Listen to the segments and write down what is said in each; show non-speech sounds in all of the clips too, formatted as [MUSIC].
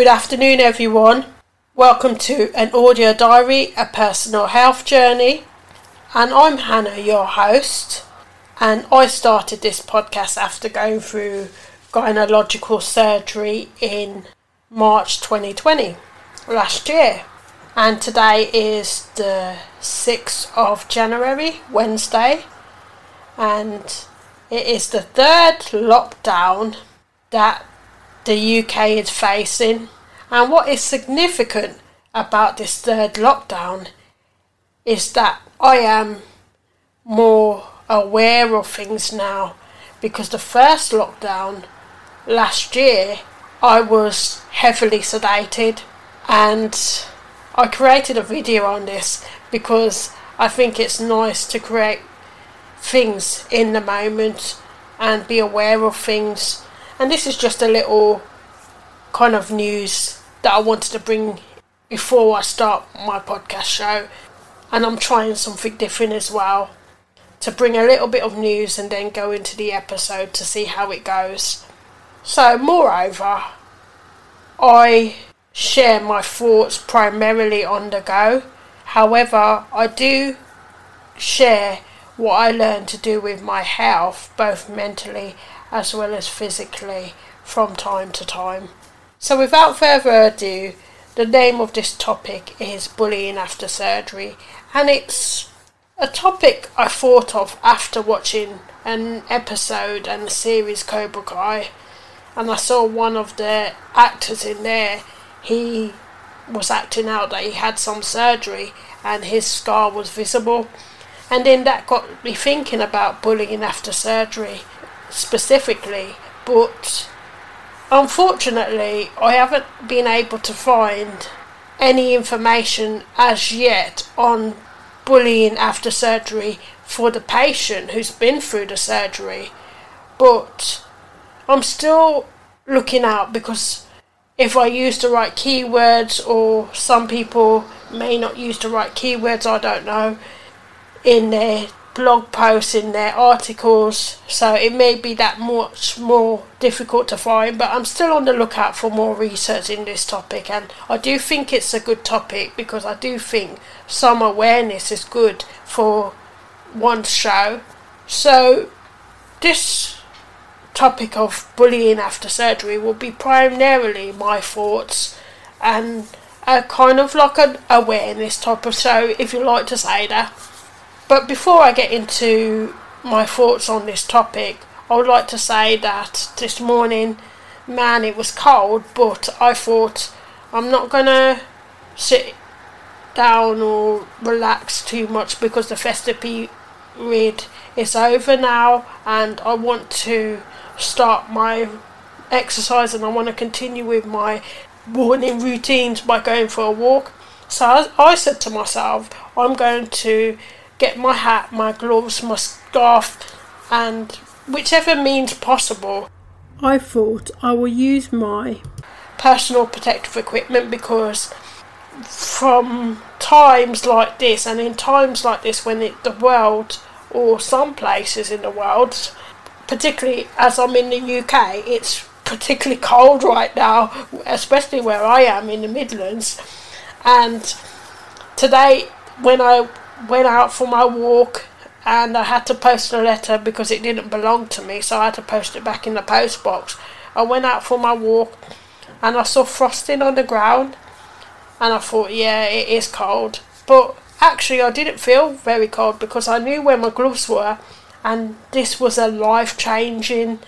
Good afternoon, everyone. Welcome to an audio diary, a personal health journey. And I'm Hannah, your host. And I started this podcast after going through gynecological surgery in March 2020, last year. And today is the 6th of January, Wednesday. And it is the third lockdown that the UK is facing. And what is significant about this third lockdown is that I am more aware of things now. Because the first lockdown last year I was heavily sedated. And I created a video on this because I think it's nice to create things in the moment and be aware of things. And this is just a little kind of news that I wanted to bring before I start my podcast show. And I'm trying something different as well to bring a little bit of news and then go into the episode to see how it goes. So, moreover, I share my thoughts primarily on the go. However, I do share what I learned to do with my health, both mentally as well as physically from time to time. So, without further ado, the name of this topic is bullying after surgery, and it's a topic I thought of after watching an episode and the series Cobra Kai, and I saw one of the actors in there. He was acting out that he had some surgery and his scar was visible. And then that got me thinking about bullying after surgery specifically, but unfortunately, I haven't been able to find any information as yet on bullying after surgery for the patient who's been through the surgery. But I'm still looking out because if I use the right keywords, or some people may not use the right keywords, I don't know, in their blog posts in their articles, so it may be that much more difficult to find. But I'm still on the lookout for more research in this topic, and I do think it's a good topic because I do think some awareness is good for one show. So, this topic of bullying after surgery will be primarily my thoughts and a kind of like an awareness type of show, if you like to say that. But before I get into my thoughts on this topic, I would like to say that this morning, man, it was cold, but I thought I'm not gonna sit down or relax too much because the festive period is over now and I want to start my exercise and I want to continue with my morning routines by going for a walk. So I, I said to myself, I'm going to get my hat, my gloves, my scarf, and whichever means possible. I thought I will use my personal protective equipment because from times like this and in times like this when it, the world or some places in the world particularly as I'm in the UK it's particularly cold right now especially where I am in the Midlands and today when I went out for my walk and I had to post a letter because it didn't belong to me, so I had to post it back in the post box. I went out for my walk and I saw frosting on the ground and I thought, yeah, it is cold. But actually, I didn't feel very cold because I knew where my gloves were and this was a life changing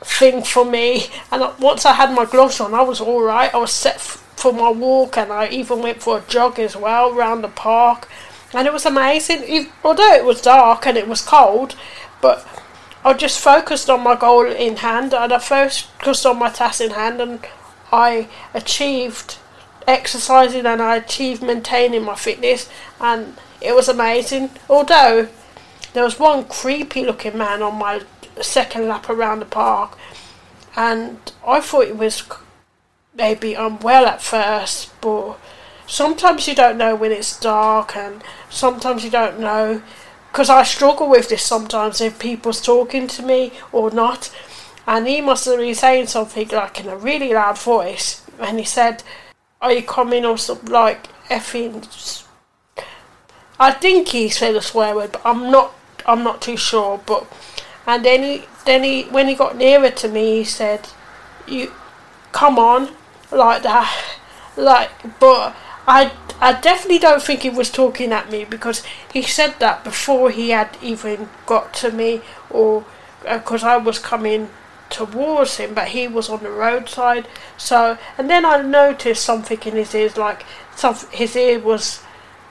thing for me. And once I had my gloves on, I was alright. I was set f- for my walk and I even went for a jog as well around the park and it was amazing. Although it was dark and it was cold, but I just focused on my goal in hand and I focused on my task in hand and I achieved exercising and I achieved maintaining my fitness and it was amazing. Although there was one creepy looking man on my second lap around the park and I thought it was maybe unwell at first but sometimes you don't know when it's dark, and sometimes you don't know because I struggle with this sometimes if people's talking to me or not. And he must have been saying something like in a really loud voice, and he said, "Are you coming?" or something like effing. I think he said a swear word, but I'm not. I'm not too sure. But and then he then he when he got nearer to me, he said, "You come on," like that, [LAUGHS] like. But I I definitely don't think he was talking at me because he said that before he had even got to me or because uh, I was coming towards him, but he was on the roadside. So, and then I noticed something in his ears, like some his ear was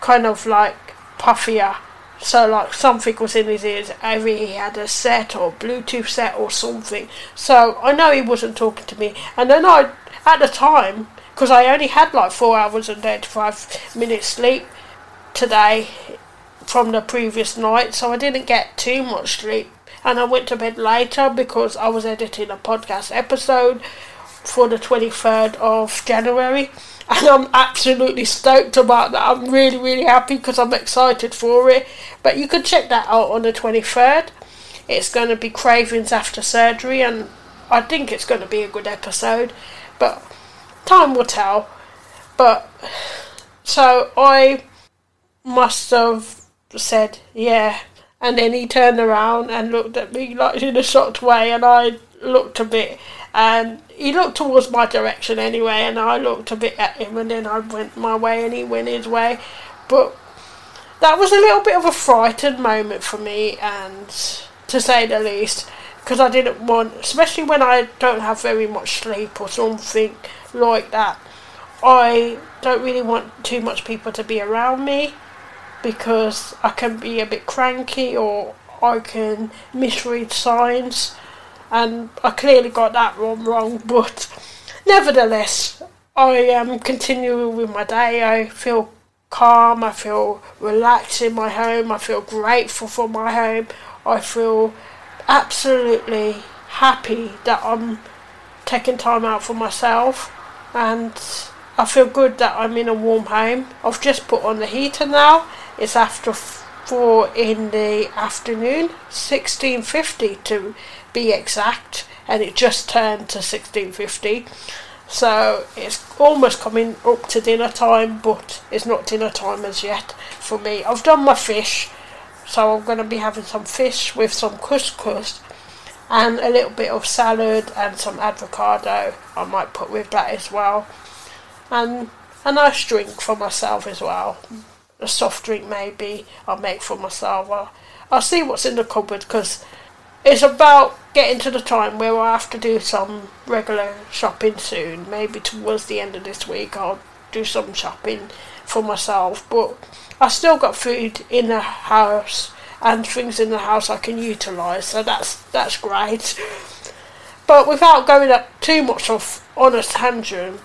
kind of like puffier. So like something was in his ears. Either he had a set or Bluetooth set or something. So I know he wasn't talking to me. And then I, at the time, because I only had like four hours and thirty-five minutes sleep today from the previous night, so I didn't get too much sleep and I went to bed later because I was editing a podcast episode for the 23rd of January and I'm absolutely stoked about that. I'm really, really happy because I'm excited for it. But you can check that out on the 23rd. It's going to be cravings after surgery, and I think it's going to be a good episode. But time will tell. But so I must have said, yeah, and then he turned around and looked at me like in a shocked way, and I looked a bit, and he looked towards my direction anyway, and I looked a bit at him, and then I went my way, and he went his way. But that was a little bit of a frightened moment for me, and to say the least, because I didn't want, especially when I don't have very much sleep or something like that. I don't really want too much people to be around me because I can be a bit cranky or I can misread signs, and I clearly got that one wrong. [LAUGHS] But nevertheless, I am continuing with my day. I feel calm. I feel relaxed in my home. I feel grateful for my home. I feel absolutely happy that I'm taking time out for myself and I feel good that I'm in a warm home. I've just put on the heater now it's after four in the afternoon, 1650 to be exact, and it just turned to 1650. So it's almost coming up to dinner time, but it's not dinner time as yet for me. I've done my fish, so I'm going to be having some fish with some couscous and a little bit of salad and some avocado. I might put with that as well, and a nice drink for myself as well a soft drink maybe I'll make for myself. I'll, see what's in the cupboard because it's about getting to the time where I have to do some regular shopping soon. Maybe towards the end of this week I'll do some shopping for myself. But I still got food in the house and things in the house I can utilise, so that's that's great. But without going up too much off on a tangent,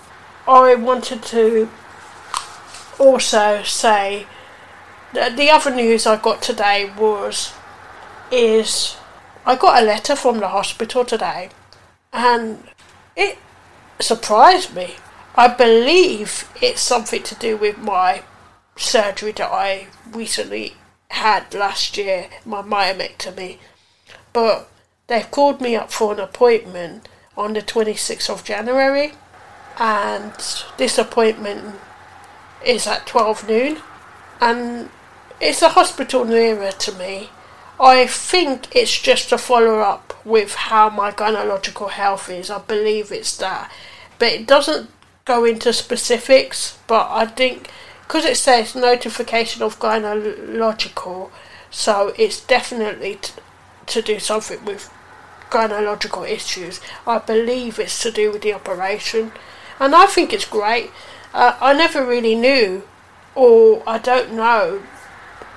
I wanted to also say that the other news I got today was is I got a letter from the hospital today and it surprised me. I believe it's something to do with my surgery that I recently had last year, my myomectomy. But they've called me up for an appointment on the 26th of January, and this appointment is at 12 noon, and it's a hospital nearer to me. I think it's just a follow up with how my gynecological health is. I believe it's that. But it doesn't go into specifics, but I think because it says notification of gynecological, so it's definitely t- to do something with gynecological issues. I believe it's to do with the operation, and I think it's great. Uh, I never really knew, or I don't know,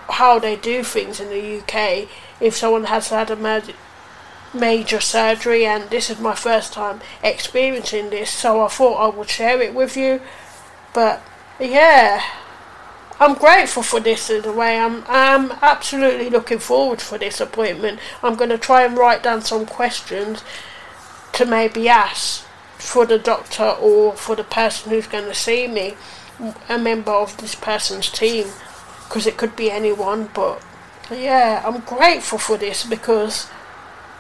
how they do things in the UK if someone has had a major, major surgery, and this is my first time experiencing this, so I thought I would share it with you. But yeah, I'm grateful for this in a way. I'm I'm absolutely looking forward for this appointment. I'm going to try and write down some questions to maybe ask for the doctor or for the person who's going to see me, a member of this person's team, because it could be anyone. But yeah, I'm grateful for this because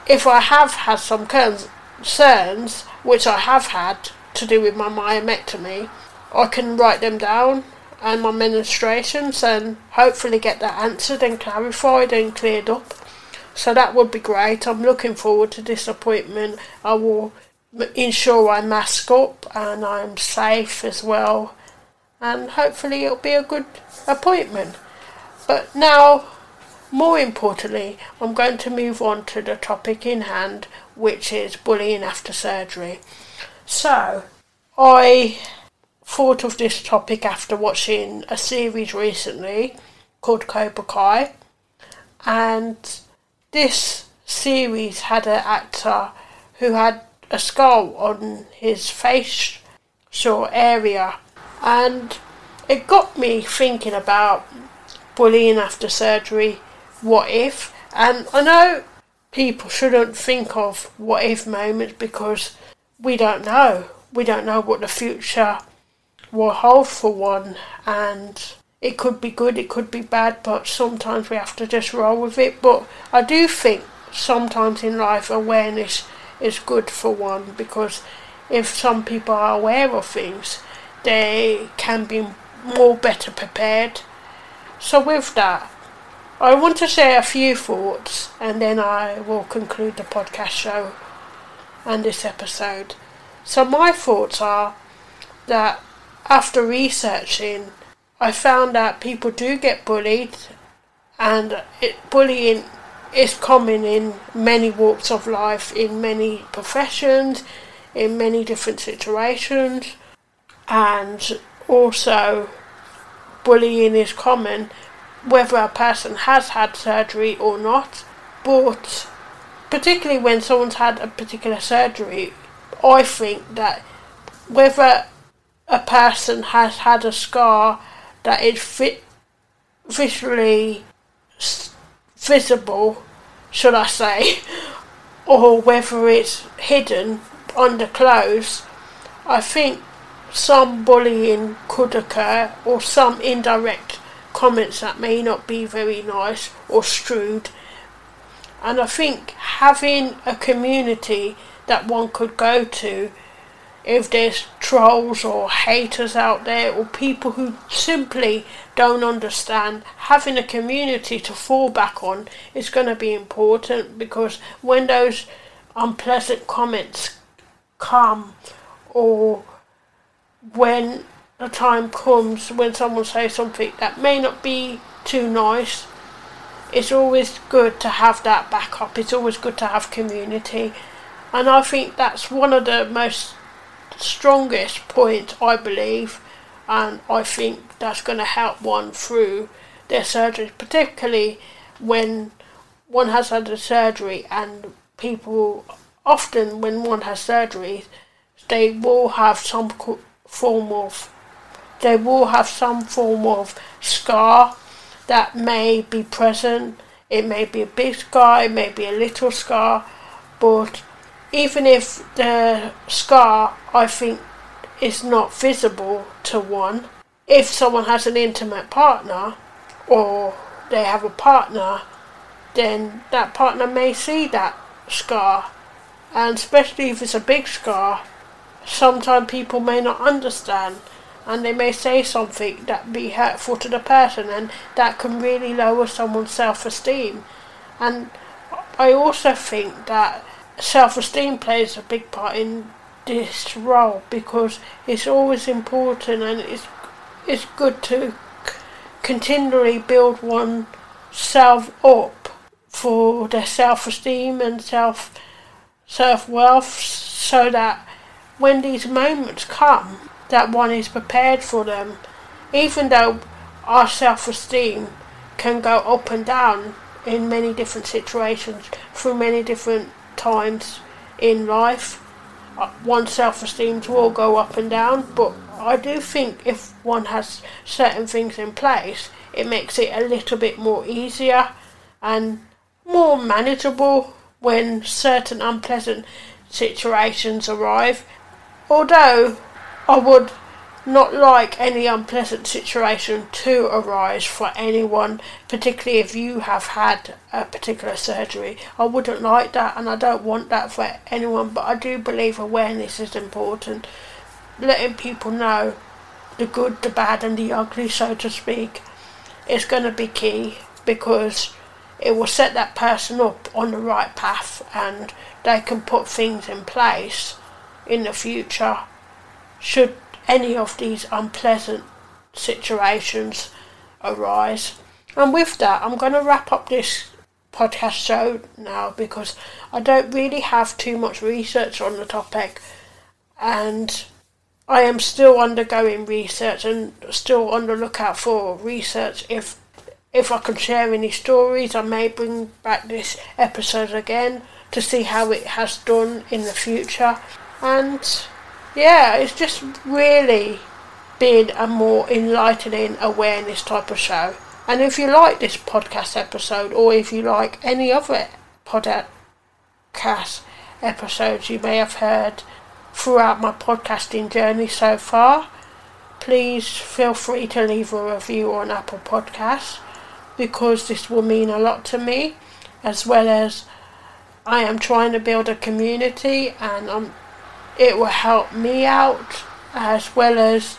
if I have had some concerns, which I have had to do with my myomectomy, I can write them down and my menstruations and hopefully get that answered and clarified and cleared up. So that would be great. I'm looking forward to this appointment. I will ensure I mask up and I'm safe as well. And hopefully it'll be a good appointment. But now, more importantly, I'm going to move on to the topic in hand, which is bullying after surgery. So, I thought of this topic after watching a series recently called Cobra Kai, and this series had an actor who had a skull on his face facial area, and it got me thinking about bullying after surgery. What if? And I know people shouldn't think of what if moments because we don't know. We don't know what the future hold for one, and it could be good, it could be bad, but sometimes we have to just roll with it. But I do think sometimes in life awareness is good for one because if some people are aware of things, they can be more better prepared. So with that, I want to share a few thoughts and then I will conclude the podcast show and this episode. So my thoughts are that after researching, I found that people do get bullied and it, bullying is common in many walks of life, in many professions, in many different situations, and also bullying is common whether a person has had surgery or not. But particularly when someone's had a particular surgery, I think that whether a person has had a scar that is fit, visually visible, should I say, [LAUGHS] or whether it's hidden under clothes, I think some bullying could occur or some indirect comments that may not be very nice or strewed. And I think having a community that one could go to if there's trolls or haters out there or people who simply don't understand, having a community to fall back on is going to be important because when those unpleasant comments come or when the time comes when someone says something that may not be too nice, it's always good to have that backup. It's always good to have community. And I think that's one of the most strongest point, I believe, and I think that's going to help one through their surgery, particularly when one has had a surgery and people often when one has surgery they will have some form of they will have some form of scar that may be present. It may be a big scar it may be a little scar but even if the scar, I think, is not visible to one, if someone has an intimate partner or they have a partner, then that partner may see that scar. And especially if it's a big scar, sometimes people may not understand and they may say something that be hurtful to the person and that can really lower someone's self-esteem. And I also think that self esteem plays a big part in this role because it's always important and it's it's good to c- continually build oneself up for their self esteem and self self wealth so that when these moments come that one is prepared for them. Even though our self esteem can go up and down in many different situations through many different times in life. Uh, one's self esteem will go up and down, but I do think if one has certain things in place, it makes it a little bit more easier and more manageable when certain unpleasant situations arrive. Although I would not like any unpleasant situation to arise for anyone, particularly if you have had a particular surgery. I wouldn't like that and I don't want that for anyone, but I do believe awareness is important letting people know the good, the bad, and the ugly, so to speak, is going to be key because it will set that person up on the right path and they can put things in place in the future should any of these unpleasant situations arise. And with that, I'm going to wrap up this podcast show now because I don't really have too much research on the topic. And I am still undergoing research and still on the lookout for research. If if I can share any stories I may bring back this episode again to see how it has done in the future. And yeah it's just really been a more enlightening awareness type of show. And if you like this podcast episode, or if you like any other podcast episodes you may have heard throughout my podcasting journey so far, please feel free to leave a review on Apple Podcasts because this will mean a lot to me, as well as I am trying to build a community and um, it will help me out as well as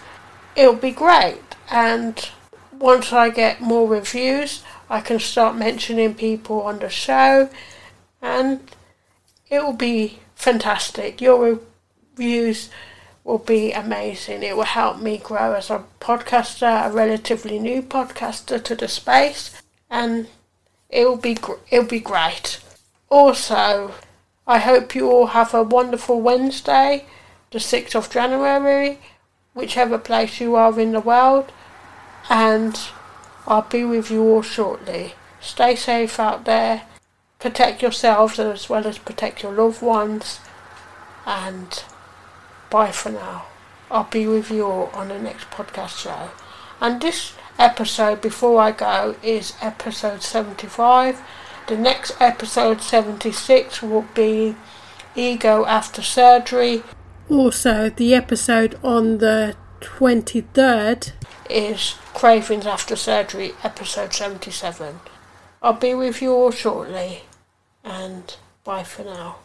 it'll be great. And once I get more reviews, I can start mentioning people on the show, and it will be fantastic. Your reviews will be amazing. It will help me grow as a podcaster, a relatively new podcaster to the space, and it will be gr- it'll be great. Also, I hope you all have a wonderful Wednesday, the 6th of January, whichever place you are in the world and I'll be with you all shortly. Stay safe out there, protect yourselves as well as protect your loved ones, and bye for now. I'll be with you all on the next podcast show. And this episode, before I go, is episode 75. The next episode, 76, will be Ego After Surgery. Also, the episode on the 23rd is Cravings After Surgery, episode 77. I'll be with you all shortly, and bye for now.